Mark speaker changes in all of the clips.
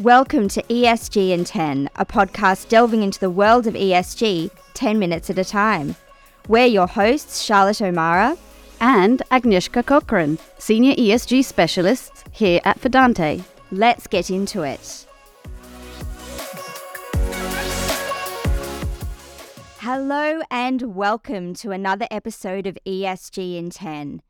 Speaker 1: Welcome to ESG in 10, a podcast delving into the world of ESG 10 minutes at a time. We're your hosts, Charlotte O'Mara
Speaker 2: and Agnieszka Cochrane, Senior ESG Specialists here at Fidante.
Speaker 1: Let's get into it. Hello and welcome to another episode of ESG in 10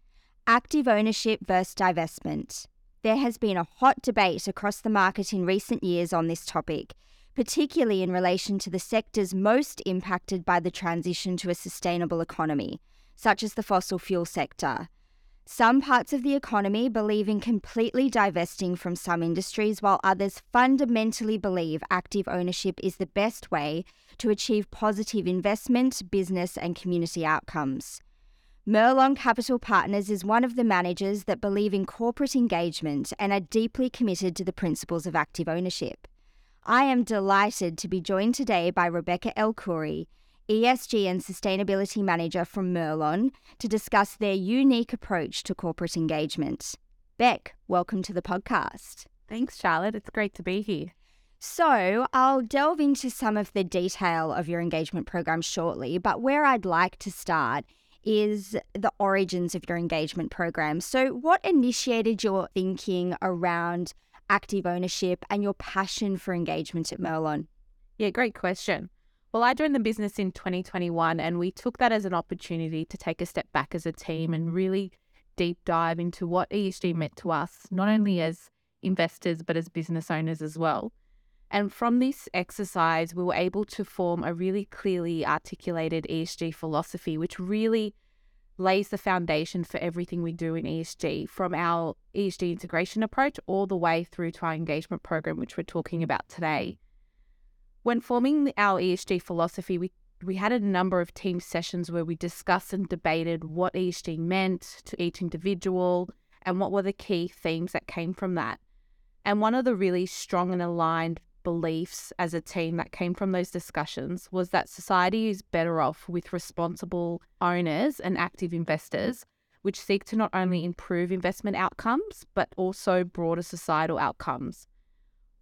Speaker 1: Active Ownership versus Divestment. There has been a hot debate across the market in recent years on this topic, particularly in relation to the sectors most impacted by the transition to a sustainable economy, such as the fossil fuel sector. Some parts of the economy believe in completely divesting from some industries, while others fundamentally believe active ownership is the best way to achieve positive investment, business, and community outcomes. Merlon Capital Partners is one of the managers that believe in corporate engagement and are deeply committed to the principles of active ownership. I am delighted to be joined today by Rebecca El-Khoury, ESG and Sustainability Manager from Merlon, to discuss their unique approach to corporate engagement. Beck, welcome to the podcast.
Speaker 3: Thanks, Charlotte. It's great to be here.
Speaker 1: So, I'll delve into some of the detail of your engagement program shortly, but where I'd like to start is the origins of your engagement program. So, what initiated your thinking around active ownership and your passion for engagement at Merlon?
Speaker 3: Yeah, great question. Well, I joined the business in 2021 and we took that as an opportunity to take a step back as a team and really deep dive into what ESG meant to us, not only as investors, but as business owners as well. And from this exercise, we were able to form a really clearly articulated ESG philosophy, which really lays the foundation for everything we do in ESG, from our ESG integration approach all the way through to our engagement program, which we're talking about today. When forming our ESG philosophy, we we had a number of team sessions where we discussed and debated what ESG meant to each individual and what were the key themes that came from that. And one of the really strong and aligned beliefs as a team that came from those discussions was that society is better off with responsible owners and active investors, which seek to not only improve investment outcomes, but also broader societal outcomes.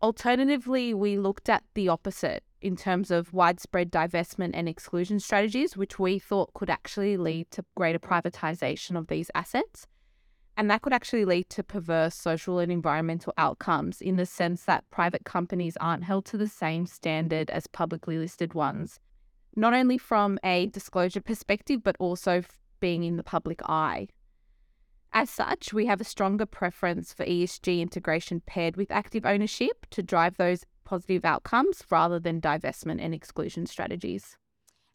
Speaker 3: Alternatively, we looked at the opposite in terms of widespread divestment and exclusion strategies, which we thought could actually lead to greater privatization of these assets and that could actually lead to perverse social and environmental outcomes in the sense that private companies aren't held to the same standard as publicly listed ones, not only from a disclosure perspective, but also being in the public eye. As such, we have a stronger preference for ESG integration paired with active ownership to drive those positive outcomes rather than divestment and exclusion strategies.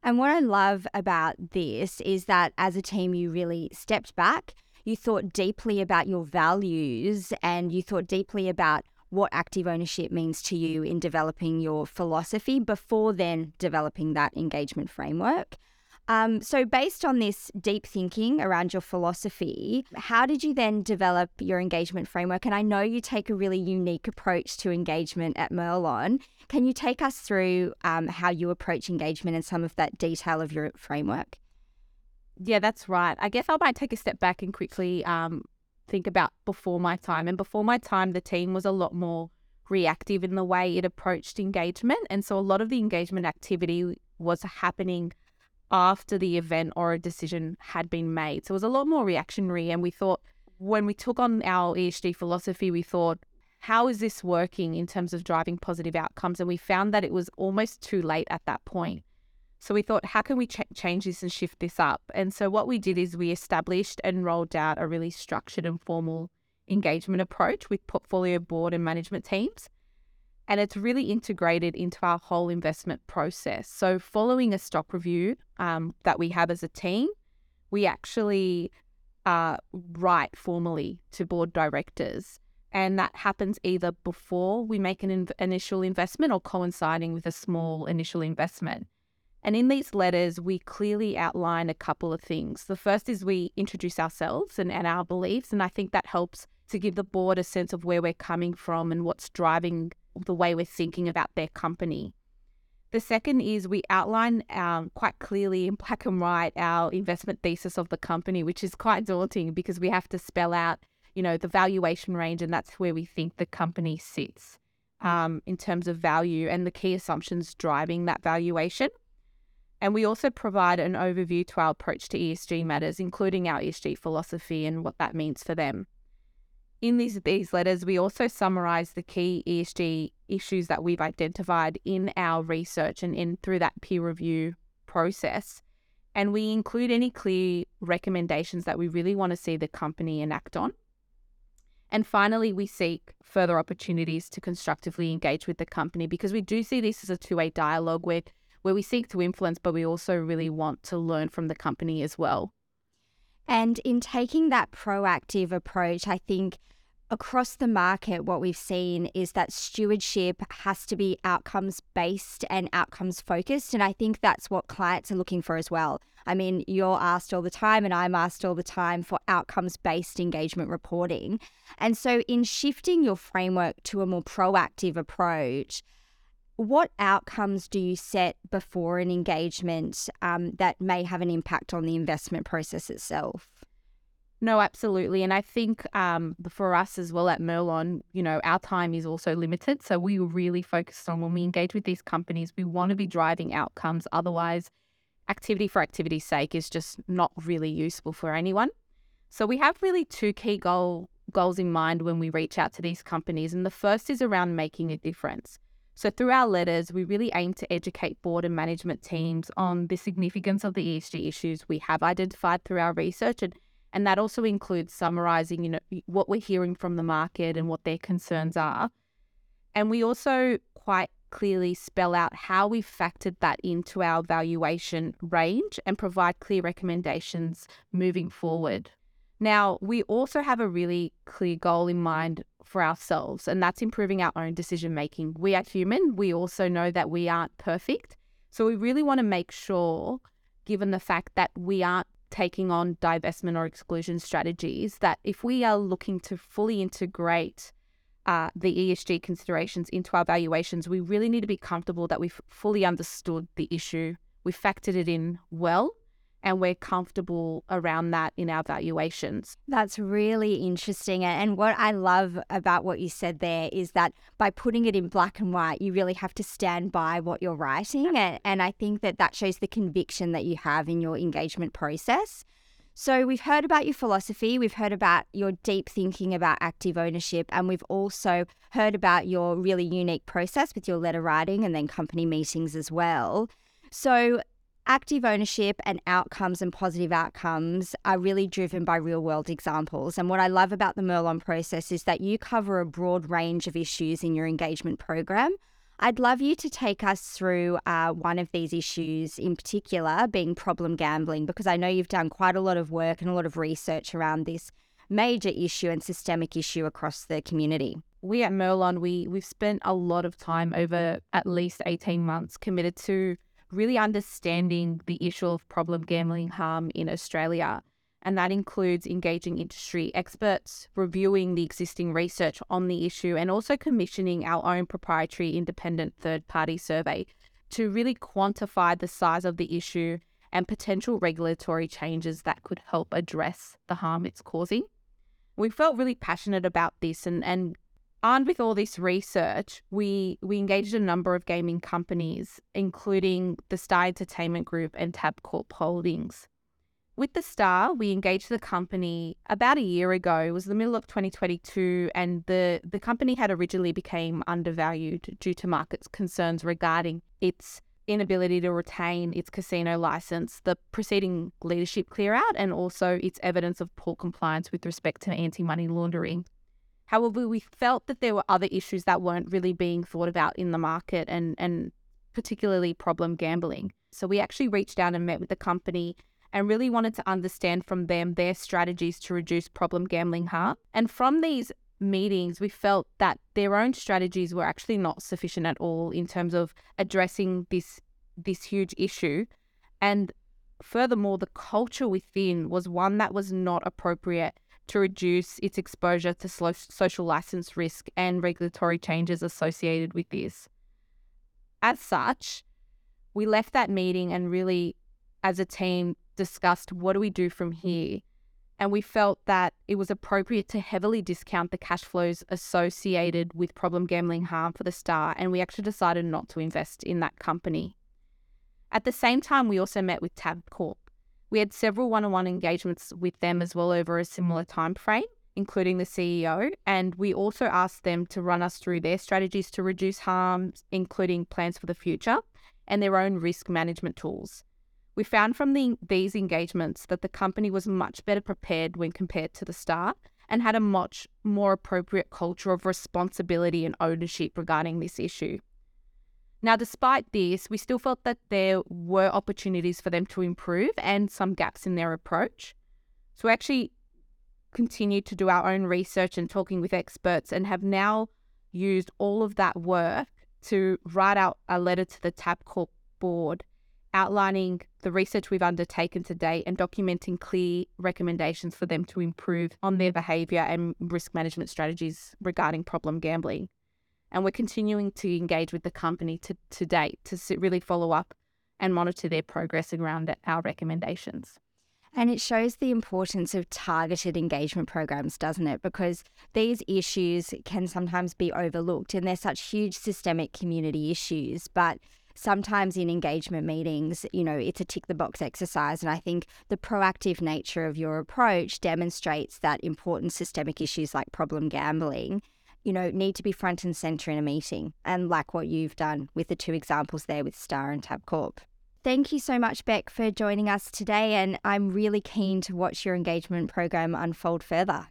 Speaker 1: And what I love about this is that as a team, you really stepped back you thought deeply about your values and you thought deeply about what active ownership means to you in developing your philosophy before then developing that engagement framework. Um, so, based on this deep thinking around your philosophy, how did you then develop your engagement framework? And I know you take a really unique approach to engagement at Merlon. Can you take us through um, how you approach engagement and some of that detail of your framework?
Speaker 3: Yeah, that's right. I guess I might take a step back and quickly um, think about before my time. And before my time, the team was a lot more reactive in the way it approached engagement. And so a lot of the engagement activity was happening after the event or a decision had been made. So it was a lot more reactionary. And we thought, when we took on our ESG philosophy, we thought, how is this working in terms of driving positive outcomes? And we found that it was almost too late at that point. So we thought, how can we ch- change this and shift this up? And so what we did is we established and rolled out a really structured and formal engagement approach with portfolio board and management teams. And it's really integrated into our whole investment process. So, following a stock review um, that we have as a team, we actually uh, write formally to board directors. And that happens either before we make an in- initial investment or coinciding with a small initial investment. And in these letters, we clearly outline a couple of things. The first is we introduce ourselves and, and our beliefs. And I think that helps to give the board a sense of where we're coming from and what's driving the way we're thinking about their company. The second is we outline um, quite clearly in black and white our investment thesis of the company, which is quite daunting because we have to spell out, you know, the valuation range, and that's where we think the company sits. um, in terms of value and the key assumptions driving that valuation. And we also provide an overview to our approach to ESG matters, including our ESG philosophy and what that means for them. In these, these letters, we also summarize the key ESG issues that we've identified in our research and in through that peer review process. And we include any clear recommendations that we really want to see the company enact on. And finally, we seek further opportunities to constructively engage with the company because we do see this as a two way dialogue where where we seek to influence, but we also really want to learn from the company as well.
Speaker 1: And in taking that proactive approach, I think across the market, what we've seen is that stewardship has to be outcomes based and outcomes focused. And I think that's what clients are looking for as well. I mean, you're asked all the time, and I'm asked all the time for outcomes based engagement reporting. And so, in shifting your framework to a more proactive approach, what outcomes do you set before an engagement um, that may have an impact on the investment process itself?
Speaker 3: No, absolutely. And I think um, for us as well at Merlon, you know, our time is also limited. So we really focused on when we engage with these companies, we want to be driving outcomes. Otherwise, activity for activity's sake is just not really useful for anyone. So we have really two key goal, goals in mind when we reach out to these companies. And the first is around making a difference. So, through our letters, we really aim to educate board and management teams on the significance of the ESG issues we have identified through our research. And, and that also includes summarizing, you know, what we're hearing from the market and what their concerns are. And we also quite clearly spell out how we've factored that into our valuation range and provide clear recommendations moving forward. Now, we also have a really clear goal in mind for ourselves, and that's improving our own decision making. We are human. We also know that we aren't perfect. So we really want to make sure, given the fact that we aren't taking on divestment or exclusion strategies, that if we are looking to fully integrate uh, the ESG considerations into our valuations, we really need to be comfortable that we've fully understood the issue, we factored it in well, and we're comfortable around that in our valuations.
Speaker 1: That's really interesting. And what I love about what you said there is that by putting it in black and white, you really have to stand by what you're writing. And, and I think that that shows the conviction that you have in your engagement process. So, we've heard about your philosophy, we've heard about your deep thinking about active ownership, and we've also heard about your really unique process with your letter writing and then company meetings as well. So, active ownership and outcomes and positive outcomes are really driven by real world examples. And what I love about the Merlon process is that you cover a broad range of issues in your engagement program. I'd love you to take us through uh, one of these issues in particular, being problem gambling, because I know you've done quite a lot of work and a lot of research around this major issue and systemic issue across the community.
Speaker 3: We at Merlon, we, we've spent a lot of time over at least 18 months committed to really understanding the issue of problem gambling harm in Australia. And that includes engaging industry experts, reviewing the existing research on the issue, and also commissioning our own proprietary independent third party survey to really quantify the size of the issue and potential regulatory changes that could help address the harm it's causing. We felt really passionate about this and, and armed with all this research, we we engaged a number of gaming companies, including the Star Entertainment Group and Tabcorp Holdings. With the Star, we engaged the company about a year ago. It was the middle of 2022, and the, the company had originally became undervalued due to market concerns regarding its inability to retain its casino license, the preceding leadership clear out, and also its evidence of poor compliance with respect to anti money laundering. However, we felt that there were other issues that weren't really being thought about in the market and, and particularly problem gambling. So we actually reached out and met with the company and really wanted to understand from them their strategies to reduce problem gambling harm. And from these meetings, we felt that their own strategies were actually not sufficient at all in terms of addressing this this huge issue. And furthermore, the culture within was one that was not appropriate to reduce its exposure to social license risk and regulatory changes associated with this. As such, we left that meeting and really, as a team, discussed what do we do from here. and we felt that it was appropriate to heavily discount the cash flows associated with problem gambling harm for the Star, and we actually decided not to invest in that company. At the same time, we also met with Tabcorp. We had several one-on-one engagements with them as well over a similar time frame, including the CEO, and we also asked them to run us through their strategies to reduce harm, including plans for the future and their own risk management tools. We found from the, these engagements that the company was much better prepared when compared to the Star and had a much more appropriate culture of responsibility and ownership regarding this issue. Now, despite this, we still felt that there were opportunities for them to improve and some gaps in their approach. So, we actually continued to do our own research and talking with experts and have now used all of that work to write out a letter to the Tabcorp board outlining the research we've undertaken to date and documenting clear recommendations for them to improve on their behaviour and risk management strategies regarding problem gambling. And we're continuing to engage with the company to, to date to really follow up and monitor their progress around our recommendations.
Speaker 1: And it shows the importance of targeted engagement programs, doesn't it? Because these issues can sometimes be overlooked and they're such huge systemic community issues. But sometimes in engagement meetings, you know, it's a tick the box exercise. And I think the proactive nature of your approach demonstrates that important systemic issues like problem gambling, you know, need to be front and center in a meeting. And like what you've done with the two examples there with Star and Tabcorp. Thank you so much, Beck, for joining us today. And I'm really keen to watch your engagement program unfold further.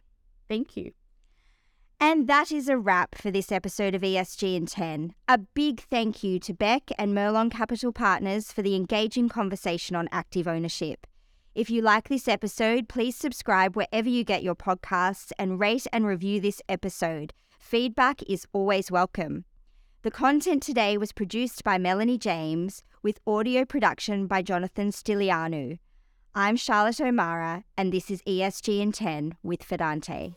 Speaker 3: Thank you.
Speaker 1: And that is a wrap for this episode of ESG in 10. A big thank you to Beck and Merlon Capital Partners for the engaging conversation on active ownership. If you like this episode, please subscribe wherever you get your podcasts and rate and review this episode. Feedback is always welcome. The content today was produced by Melanie James with audio production by Jonathan Stilianu. I'm Charlotte O'Mara, and this is ESG in 10 with Fidante.